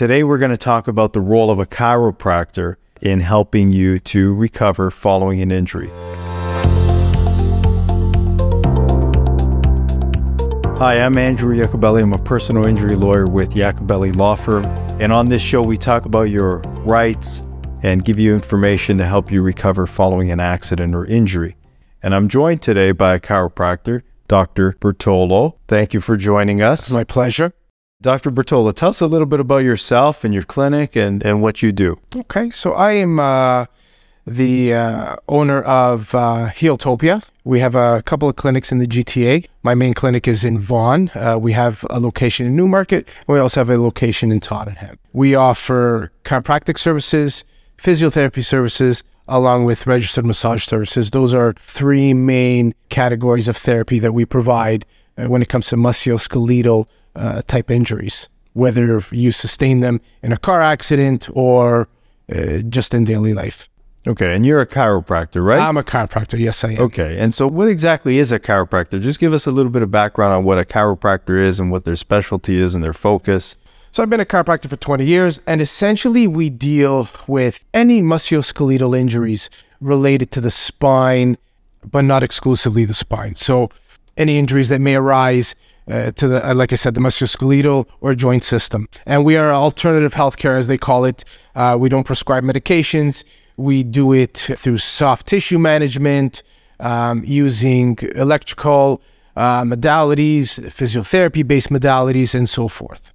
Today, we're going to talk about the role of a chiropractor in helping you to recover following an injury. Hi, I'm Andrew Iacobelli. I'm a personal injury lawyer with Iacobelli Law Firm. And on this show, we talk about your rights and give you information to help you recover following an accident or injury. And I'm joined today by a chiropractor, Dr. Bertolo. Thank you for joining us. It's my pleasure. Dr. Bertolo, tell us a little bit about yourself and your clinic and, and what you do. Okay, so I am uh, the uh, owner of uh, Healtopia. We have a couple of clinics in the GTA. My main clinic is in Vaughan. Uh, we have a location in Newmarket, we also have a location in Tottenham. We offer chiropractic services, physiotherapy services, along with registered massage services. Those are three main categories of therapy that we provide uh, when it comes to musculoskeletal uh, type injuries, whether you sustain them in a car accident or uh, just in daily life. Okay, and you're a chiropractor, right? I'm a chiropractor. Yes, I am. Okay, and so what exactly is a chiropractor? Just give us a little bit of background on what a chiropractor is and what their specialty is and their focus. So I've been a chiropractor for 20 years, and essentially we deal with any musculoskeletal injuries related to the spine, but not exclusively the spine. So any injuries that may arise uh, to the, uh, like I said, the musculoskeletal or joint system. And we are alternative healthcare, as they call it. Uh, we don't prescribe medications. We do it through soft tissue management, um, using electrical uh, modalities, physiotherapy based modalities, and so forth.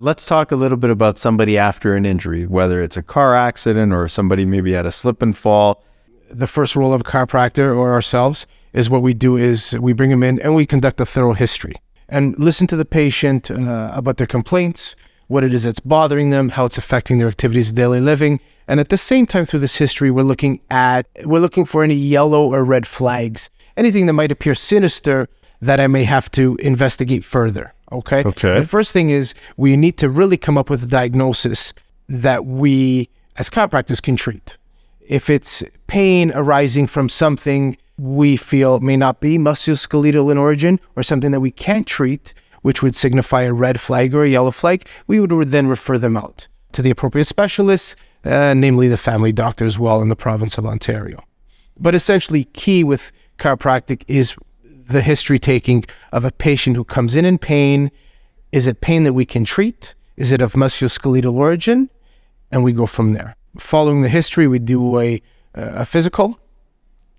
Let's talk a little bit about somebody after an injury, whether it's a car accident or somebody maybe had a slip and fall. The first role of a chiropractor or ourselves is what we do is we bring them in and we conduct a thorough history and listen to the patient uh, about their complaints, what it is that's bothering them, how it's affecting their activities of daily living. And at the same time, through this history, we're looking at we're looking for any yellow or red flags, anything that might appear sinister that I may have to investigate further. Okay. Okay. The first thing is we need to really come up with a diagnosis that we, as chiropractors, can treat. If it's pain arising from something we feel may not be musculoskeletal in origin or something that we can't treat, which would signify a red flag or a yellow flag, we would then refer them out to the appropriate specialists, uh, namely the family doctor as well in the province of Ontario. But essentially, key with chiropractic is the history taking of a patient who comes in in pain. Is it pain that we can treat? Is it of musculoskeletal origin? And we go from there. Following the history, we do a, a physical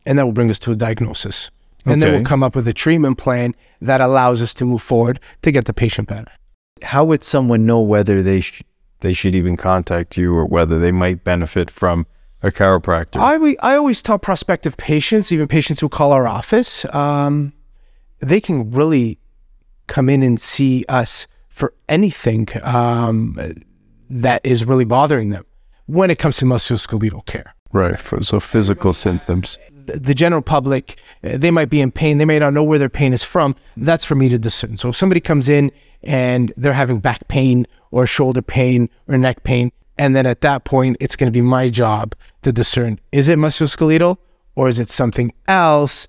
and that will bring us to a diagnosis. And then we'll come up with a treatment plan that allows us to move forward to get the patient better. How would someone know whether they sh- they should even contact you or whether they might benefit from a chiropractor? I, we, I always tell prospective patients, even patients who call our office, um, they can really come in and see us for anything um, that is really bothering them when it comes to musculoskeletal care. right. For, so physical symptoms. the general public, uh, they might be in pain. They may not know where their pain is from. That's for me to discern. So if somebody comes in and they're having back pain or shoulder pain or neck pain, and then at that point, it's going to be my job to discern is it musculoskeletal or is it something else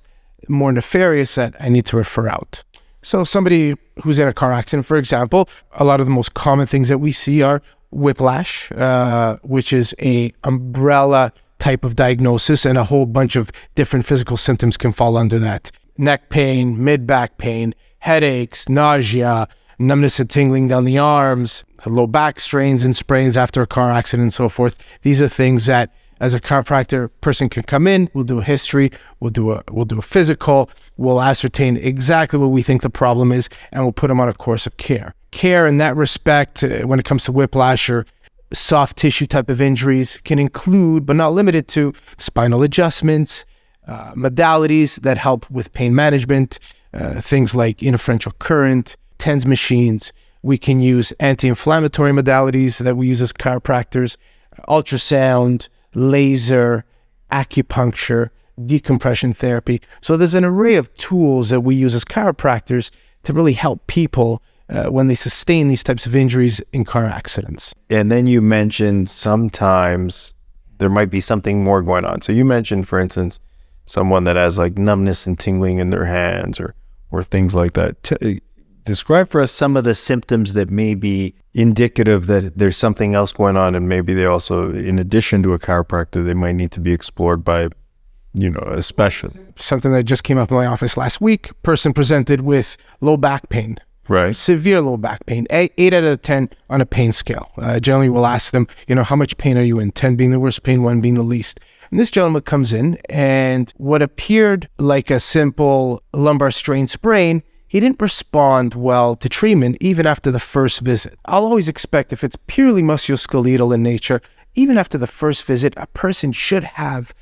more nefarious that I need to refer out? So somebody who's in a car accident, for example, a lot of the most common things that we see are whiplash, uh, which is a umbrella type of diagnosis, and a whole bunch of different physical symptoms can fall under that. Neck pain, mid back pain, headaches, nausea, numbness and tingling down the arms, low back strains and sprains after a car accident, and so forth. These are things that as a chiropractor person can come in we'll do a history we'll do a we'll do a physical we'll ascertain exactly what we think the problem is and we'll put them on a course of care care in that respect uh, when it comes to whiplash or soft tissue type of injuries can include but not limited to spinal adjustments uh, modalities that help with pain management uh, things like interferential current tens machines we can use anti-inflammatory modalities that we use as chiropractors ultrasound laser, acupuncture, decompression therapy. So there's an array of tools that we use as chiropractors to really help people uh, when they sustain these types of injuries in car accidents. And then you mentioned sometimes there might be something more going on. So you mentioned, for instance, someone that has like numbness and tingling in their hands or or things like that. T- Describe for us some of the symptoms that may be indicative that there's something else going on, and maybe they also, in addition to a chiropractor, they might need to be explored by, you know, a specialist. Something that just came up in my office last week. Person presented with low back pain, Right. severe low back pain, eight, eight out of 10 on a pain scale. Uh, generally, we'll ask them, you know, how much pain are you in? 10 being the worst pain, 1 being the least. And this gentleman comes in, and what appeared like a simple lumbar strain sprain, he didn't respond well to treatment even after the first visit. I'll always expect if it's purely musculoskeletal in nature, even after the first visit, a person should have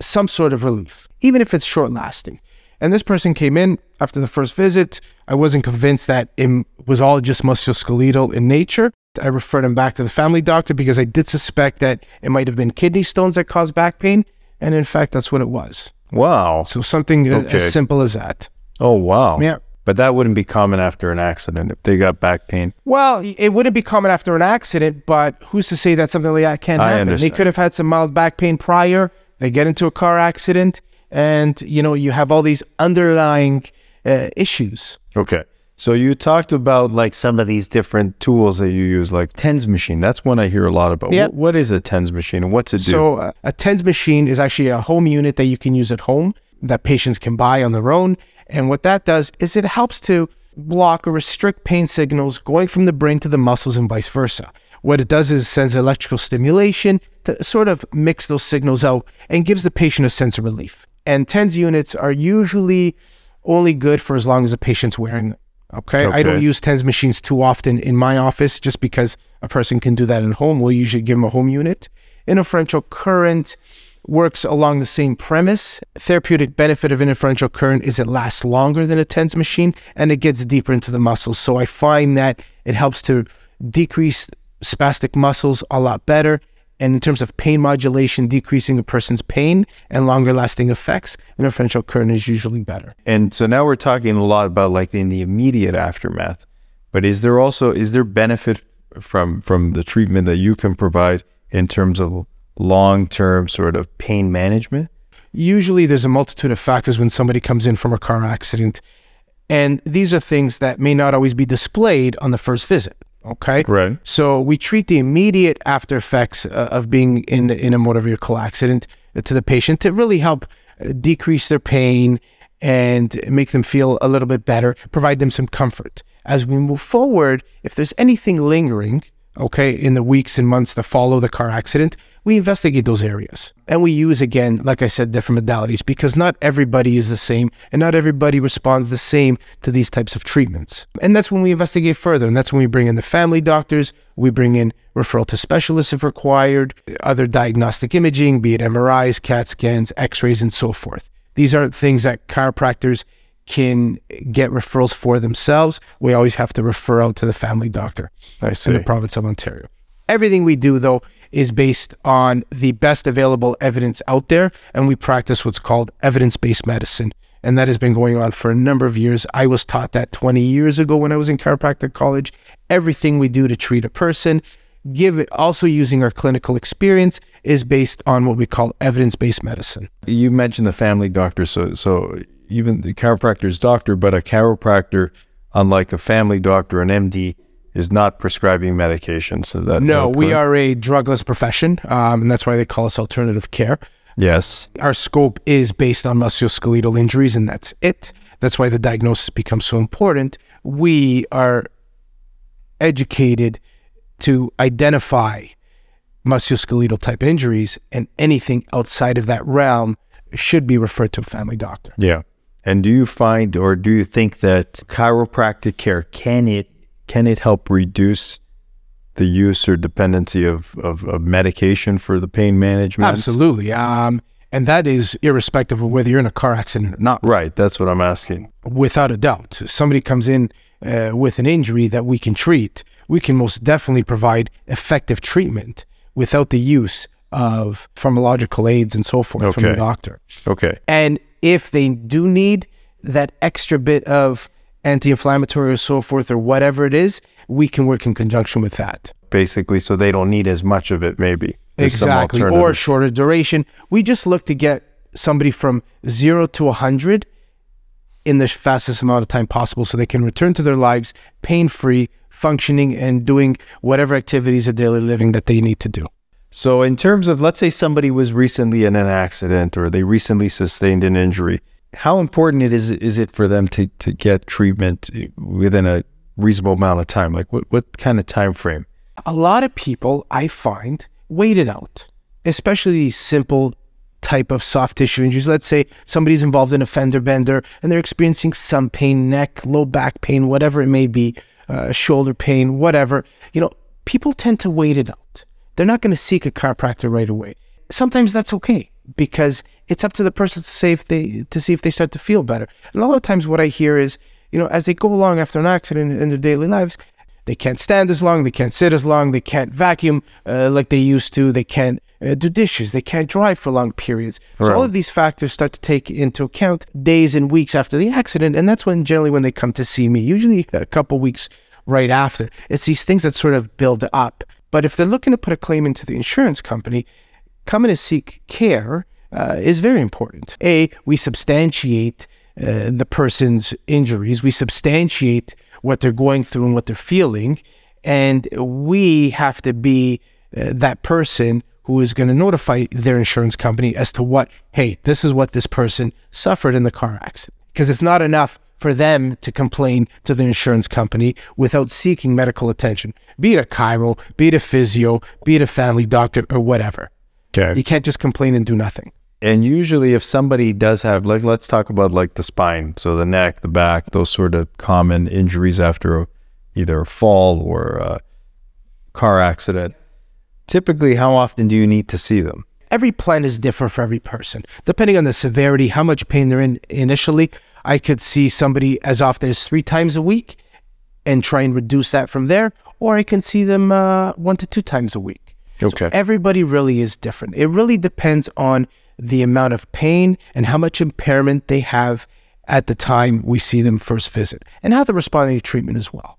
some sort of relief, even if it's short lasting. And this person came in after the first visit. I wasn't convinced that it was all just musculoskeletal in nature. I referred him back to the family doctor because I did suspect that it might have been kidney stones that caused back pain. And in fact, that's what it was. Wow. So something uh, Okay. as simple as that. Oh, wow. Yeah. But that wouldn't be common after an accident if they got back pain. Well, it wouldn't be common after an accident, but who's to say that something like that can't I happen? They understand. could have had some mild back pain prior. They get into a car accident, and you know you have all these underlying uh, issues. Okay. So you talked about like some of these different tools that you use, like TENS machine. That's one I hear a lot about. Yeah. What, what is a TENS machine and what's it do? So uh, a TENS machine is actually a home unit that you can use at home that patients can buy on their own. And what that does is it helps to block or restrict pain signals going from the brain to the muscles and vice versa. What it does is it sends electrical stimulation to sort of mix those signals out and gives the patient a sense of relief. And TENS units are usually only good for as long as the patient's wearing them. Okay. I don't use TENS machines too often in my office just because a person can do that at home. We'll usually give them a home unit. Interferential current works along the same premise. Therapeutic benefit of interferential current is it lasts longer than a TENS machine and it gets deeper into the muscles. So I find that it helps to decrease spastic muscles a lot better. And in terms of pain modulation, decreasing a person's pain and longer lasting effects, interferential current is usually better. and so now we're talking a lot about like in the immediate aftermath. But is there also is there benefit from from the treatment that you can provide in terms of long term sort of pain management? usually there's a multitude of factors when somebody comes in from a car accident and these are things that may not always be displayed on the first visit okay Right. so we treat the immediate after effects uh, of being in in a motor vehicle accident to the patient to really help uh, decrease their pain and make them feel a little bit better provide them some comfort as we move forward if there's anything lingering okay, in the weeks and months that follow the car accident, we investigate those areas. And we use, again, like I said, different modalities because not everybody is the same and not everybody responds the same to these types of treatments. And that's when we investigate further. And that's when we bring in the family doctors, we bring in referral to specialists if required, other diagnostic imaging, be it MRIs, CAT scans, x rays, and so forth. These are things that chiropractors can get referrals for themselves. We always have to refer out to the family doctor in the province of Ontario. Everything we do, though, is based on the best available evidence out there, and we practice what's called evidence based medicine. And that has been going on for a number of years. I was taught that 20 years ago when I was in chiropractic college. Everything we do to treat a person, give it also using our clinical experience, is based on what we call evidence based medicine. You mentioned the family doctor, so so even the chiropractor's doctor, but a chiropractor, unlike a family doctor, an MD, is not prescribing medication. So that No, we are a drugless profession, um, and that's why they call us alternative care. Yes. our scope is based on musculoskeletal injuries, and that's it. That's why the diagnosis becomes so important. We are educated to identify musculoskeletal type injuries, and anything outside of that realm should be referred to a family doctor. Yeah. And do you find, or do you think that chiropractic care can it can it help reduce the use or dependency of, of, of medication for the pain management? Absolutely. Um, and that is irrespective of whether you're in a car accident or not. Right. That's what I'm asking. without a doubt. Somebody comes in uh, with an injury that we can treat, we can most definitely provide effective treatment without the use of pharmacological aids and so forth from the doctor. Okay. And if they do need that extra bit of anti-inflammatory or so forth or whatever it is, we can work in conjunction with that. Basically, so they don't need as much of it, maybe. There's exactly. Or shorter duration. We just look to get somebody from zero to 100 in the fastest amount of time possible so they can return to their lives pain free, functioning, and doing whatever activities of daily living that they need to do. So, in terms of, let's say somebody was recently in an accident or they recently sustained an injury, how important it is is it for them to, to get treatment within a reasonable amount of time? Like, what, what kind of time frame? A lot of people I find wait it out, especially these simple type of soft tissue injuries. Let's say somebody's involved in a fender bender and they're experiencing some pain, neck, low back pain, whatever it may be, uh, shoulder pain, whatever. You know, people tend to wait it out they're not going to seek a chiropractor right away. Sometimes that's okay because it's up to the person to say if they to see if they start to feel better. And a lot of times, what I hear is, you know, as they go along after an accident in their daily lives, they can't stand as long, they can't sit as long, they can't vacuum uh, like they used to, they can't uh, do dishes, they can't drive for long periods. Right. So all of these factors start to take into account days and weeks after the accident, and that's when generally when they come to see me, usually a couple weeks right after. It's these things that sort of build up but if they're looking to put a claim into the insurance company, coming to seek care uh, is very important. A, we substantiate uh, the person's injuries, we substantiate what they're going through and what they're feeling, and we have to be uh, that person who is going to notify their insurance company as to what, hey, this is what this person suffered in the car accident. Because it's not enough for them to complain to the insurance company without seeking medical attention, be it a chiro, be it a physio, be it a family doctor, or whatever. Okay. You can't just complain and do nothing. And usually, if somebody does have, like, let's talk about like the spine, so the neck, the back, those sort of common injuries after a, either a fall or a car accident. Typically, how often do you need to see them? Every plan is different for every person, depending on the severity, how much pain they're in initially. I could see somebody as often as three times a week and try and reduce that from there, or I can see them uh, one to two times a week. Okay. So everybody really is different. It really depends on the amount of pain and how much impairment they have at the time we see them first visit and how they're responding to treatment as well.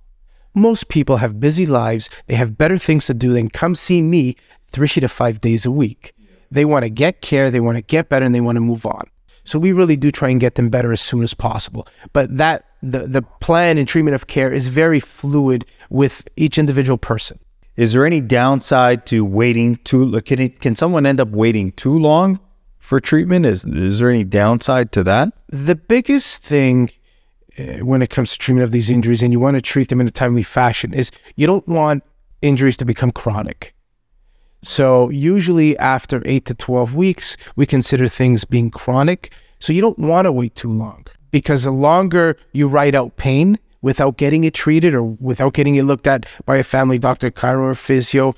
Most people have busy lives. They have better things to do than come see me three to five days a week. They want to get care, they want to get better, and they want to move on. So we really do try and get them better as soon as possible. But that the the plan and treatment of care is very fluid with each individual person. Is there any downside to waiting too? Can it, can someone end up waiting too long for treatment? Is is there any downside to that? The biggest thing uh, when it comes to treatment of these injuries, and you want to treat them in a timely fashion, is you don't want injuries to become chronic. So usually after eight to 12 weeks, we consider things being chronic. So you don't want to wait too long because the longer you ride out pain without getting it treated or without getting it looked at by a family doctor, chiro, or physio,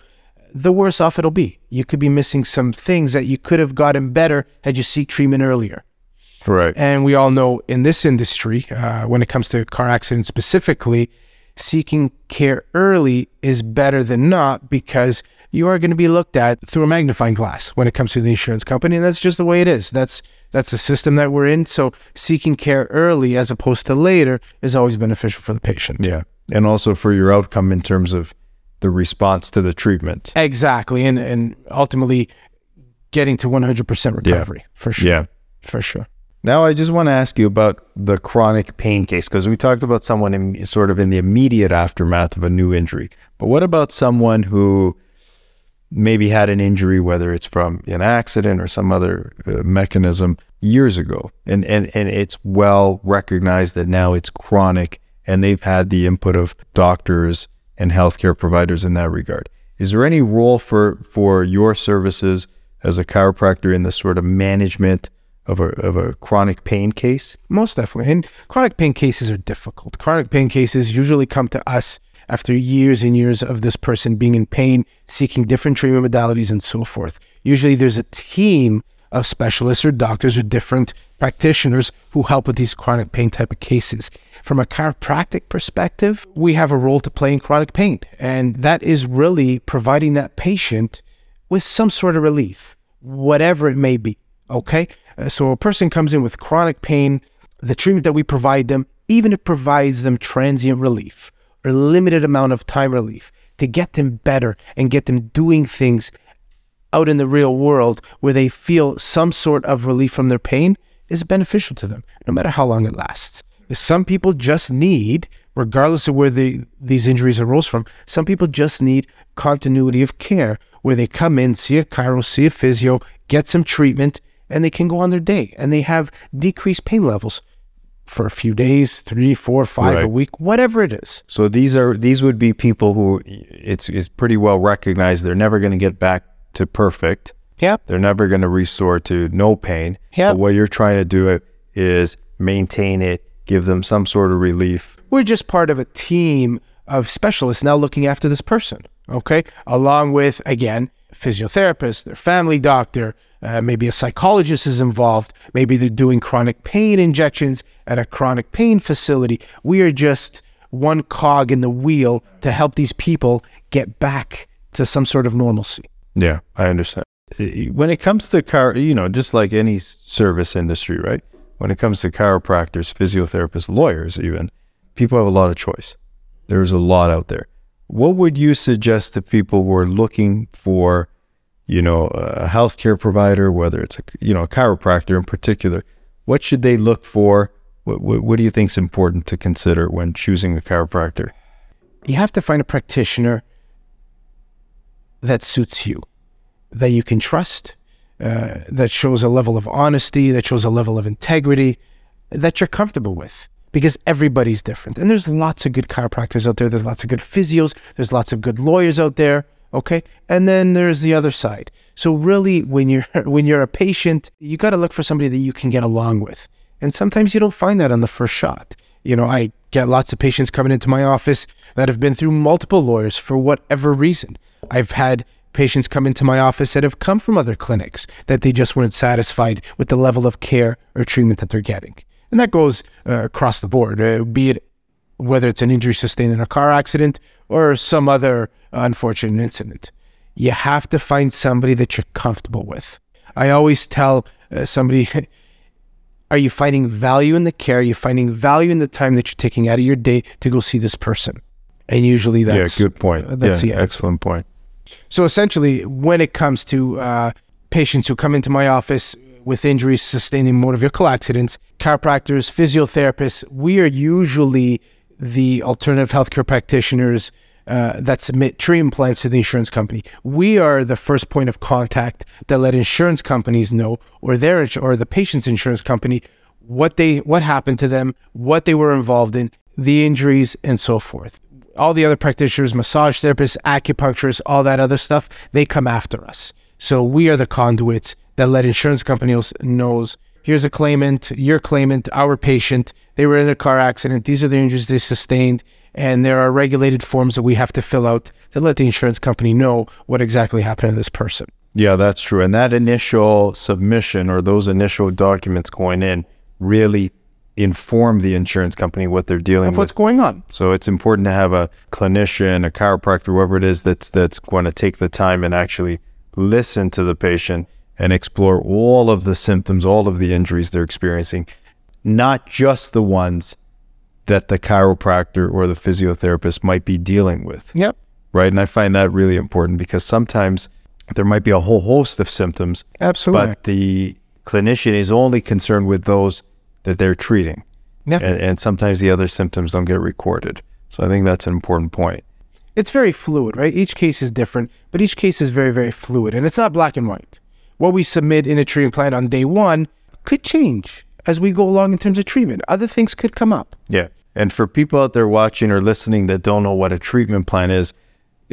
the worse off it'll be. You could be missing some things that you could have gotten better had you seek treatment earlier. Right. And we all know in this industry, uh, when it comes to car accidents specifically, seeking care early is better than not because you are going to be looked at through a magnifying glass when it comes to the insurance company and that's just the way it is. That's that's the system that we're in. So seeking care early as opposed to later is always beneficial for the patient. Yeah and also for your outcome in terms of the response to the treatment. Exactly and and ultimately getting to 100% recovery yeah. for sure. Yeah. For sure now, I just want to ask you about the chronic pain case because we talked about someone in, sort of in the immediate aftermath of a new injury. But what about someone who maybe had an injury, whether it's from an accident or some other uh, mechanism years ago, and, and, and it's well recognized that now it's chronic and they've had the input of doctors and healthcare providers in that regard. Is there any role for, for your services as a chiropractor in the sort of management of a, of a chronic pain case? Most definitely. And chronic pain cases are difficult. Chronic pain cases usually come to us after years and years of this person being in pain, seeking different treatment modalities, and so forth. Usually there's a team of specialists or doctors or different practitioners who help with these chronic pain type of cases. From a chiropractic perspective, we have a role to play in chronic pain, and that is really providing that patient with some sort of relief, whatever it may be. Okay? Uh, so a person comes in with chronic pain, the treatment that we provide them, even if it provides them transient relief or limited amount of time relief to get them better and get them doing things out in the real world where they feel some sort of relief from their pain is beneficial to them, no matter how long it lasts. Some people just need, regardless of where the, these injuries arose from, some people just need continuity of care where they come in, see a chiro, see a physio, get some treatment, and they can go on their day and they have decreased pain levels for a few days, three, four, five Right. a week, whatever it is. So these are these would be people who it's it's pretty well recognized they're never going to get back to perfect. Yeah. They're never going to restore to no pain. Yeah. But what you're trying to do is maintain it, give them some sort of relief. We're just part of a team of specialists now looking after this person, okay? Along with, again, physiotherapist, their family doctor, uh, maybe a psychologist is involved, maybe they're doing chronic pain injections at a chronic pain facility. We are just one cog in the wheel to help these people get back to some sort of normalcy. Yeah, I understand. When it comes to car, you know, just like any service industry, right? When it comes to chiropractors, physiotherapists, lawyers, even people have a lot of choice. There's a lot out there. What would you suggest to people who are looking for, you know, a healthcare provider, whether it's a, you know, a chiropractor in particular? What should they look for? What, what, what do you think is important to consider when choosing a chiropractor? You have to find a practitioner that suits you, that you can trust, uh, that shows a level of honesty, that shows a level of integrity, that you're comfortable with. Because everybody's different. And there's lots of good chiropractors out there. There's lots of good physios. There's lots of good lawyers out there. Okay. And then there's the other side. So really when you're when you're a patient, you gotta look for somebody that you can get along with. And sometimes you don't find that on the first shot. You know, I get lots of patients coming into my office that have been through multiple lawyers for whatever reason. I've had patients come into my office that have come from other clinics that they just weren't satisfied with the level of care or treatment that they're getting. And that goes uh, across the board, uh, be it whether it's an injury sustained in a car accident or some other unfortunate incident. You have to find somebody that you're comfortable with. I always tell uh, somebody, are you finding value in the care? Are you finding value in the time that you're taking out of your day to go see this person? And usually that's yeah, good point. uh, that's yeah, the excellent point. So essentially, when it comes to uh, patients who come into my office with injuries sustained in motor vehicle accidents, chiropractors, physiotherapists, we are usually the alternative healthcare practitioners uh, that submit treatment plans to the insurance company. We are the first point of contact that let insurance companies know, or their or the patient's insurance company, what they what happened to them, what they were involved in, the injuries, and so forth all the other practitioners, massage therapists, acupuncturists, all that other stuff, they come after us. So we are the conduits that let insurance companies knows here's a claimant, your claimant, our patient. They were in a car accident. These are the injuries they sustained. And there are regulated forms that we have to fill out to let the insurance company know what exactly happened to this person. Yeah, that's true. And that initial submission or those initial documents going in really inform the insurance company what they're dealing with. what's going on. So it's important to have a clinician, a chiropractor, whoever it is that's that's going to take the time and actually listen to the patient and explore all of the symptoms, all of the injuries they're experiencing, not just the ones that the chiropractor or the physiotherapist might be dealing with Yep. right? And I find that really important because sometimes there might be a whole host of symptoms, Absolutely. but the clinician is only concerned with those that they're treating. Yeah. And, and sometimes the other symptoms don't get recorded. So I think that's an important point. it's very fluid, right? Each case is different, but each case is very, very fluid, and it's not black and white. What we submit in a treatment plan on day one could change as we go along in terms of treatment. Other things could come up. Yeah. And for people out there watching or listening that don't know what a treatment plan is,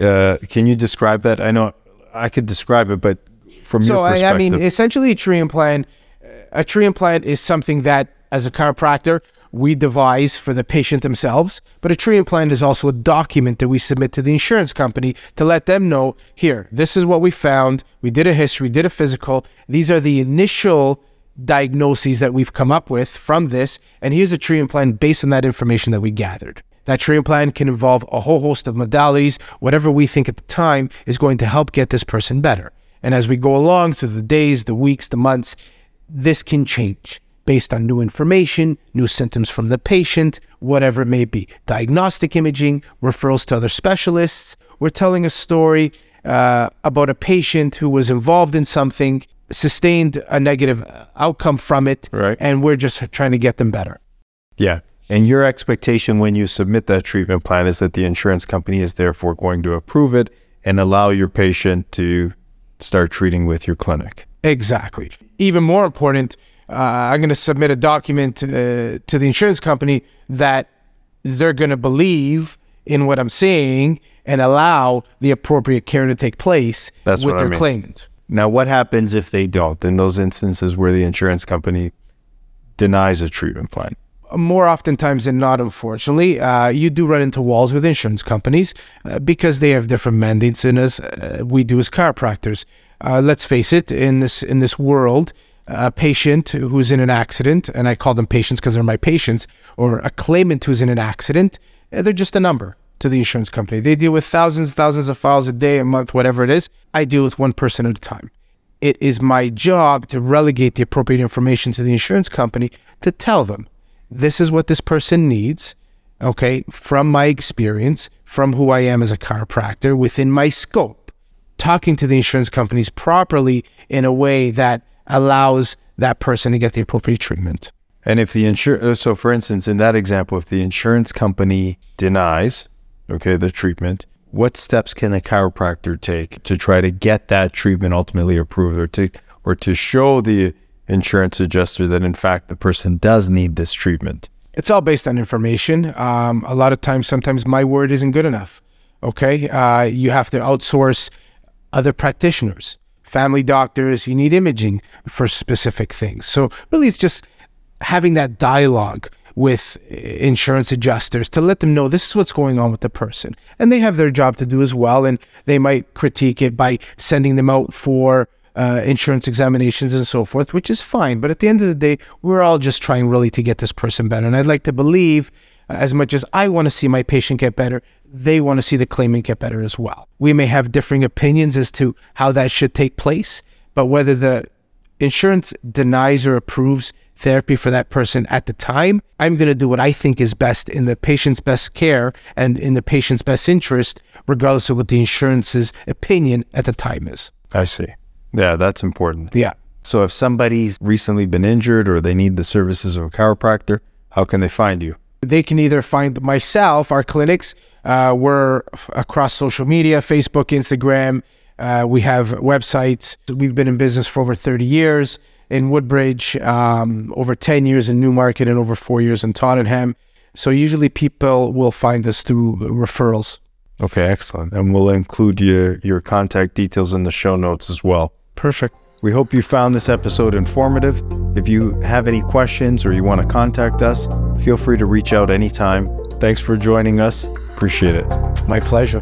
uh, can you describe that? I know I could describe it, but from So your I, perspective, I mean, essentially, a treatment plan. uh, A treatment plan is something that, as a chiropractor, we devise for the patient themselves. But a treatment plan is also a document that we submit to the insurance company to let them know: here, this is what we found. We did a history, did a physical. These are the initial diagnoses that we've come up with from this, and here's a treatment plan based on that information that we gathered. That treatment plan can involve a whole host of modalities, whatever we think at the time is going to help get this person better. And as we go along through the days, the weeks, the months, this can change based on new information, new symptoms from the patient, whatever it may be. Diagnostic imaging, referrals to other specialists. We're telling a story uh, about a patient who was involved in something sustained a negative outcome from it, Right. and we're just trying to get them better. Yeah. And your expectation when you submit that treatment plan is that the insurance company is therefore going to approve it and allow your patient to start treating with your clinic. Exactly. Even more important, uh, I'm going to submit a document uh, to the insurance company that they're going to believe in what I'm saying and allow the appropriate care to take place That's with what I their mean. claimant. Now, what happens if they don't in those instances where the insurance company denies a treatment plan? more oftentimes than not, unfortunately, uh, you do run into walls with insurance companies uh, because they have different mandates than us uh, we do as chiropractors. Uh, let's face it, in this in this world, a patient who's in an accident, and I call them patients because they're my patients, or a claimant who's in an accident, uh, they're just a number to the insurance company. They deal with thousands, thousands of files a day, a month, whatever it is. I deal with one person at a time it is my job to relegate the appropriate information to the insurance company to tell them this is what this person needs, okay, from my experience, from who I am as a chiropractor, within my scope. Talking to the insurance companies properly in a way that allows that person to get the appropriate treatment. And if the insur so for instance, in that example, if the insurance company denies, okay, the treatment, what steps can a chiropractor take to try to get that treatment ultimately approved or to or to show the insurance adjuster that in fact the person does need this treatment? It's all based on information. Um, a lot of times, sometimes my word isn't good enough. Okay. Uh, you have to outsource other practitioners, family doctors. You need imaging for specific things. So, really, it's just having that dialogue with insurance adjusters to let them know this is what's going on with the person. And they have their job to do as well. And they might critique it by sending them out for uh, insurance examinations and so forth, which is fine. But at the end of the day, we're all just trying really to get this person better. And I'd like to believe, as much as I want to see my patient get better, they want to see the claimant get better as well. We may have differing opinions as to how that should take place, but whether the insurance denies or approves therapy for that person at the time, I'm going to do what I think is best in the patient's best care and in the patient's best interest, regardless of what the insurance's opinion at the time is. I see. Yeah, that's important. Yeah. So if somebody's recently been injured or they need the services of a chiropractor, how can they find you? They can either find myself, our clinics, uh, we're across social media Facebook, Instagram. Uh, we have websites. We've been in business for over 30 years in Woodbridge, um, over 10 years in Newmarket, and over four years in Tottenham. So usually people will find us through referrals. Okay, excellent. And we'll include your, your contact details in the show notes as well. Perfect. We hope you found this episode informative. If you have any questions or you want to contact us, feel free to reach out anytime. Thanks for joining us. Appreciate it. My pleasure.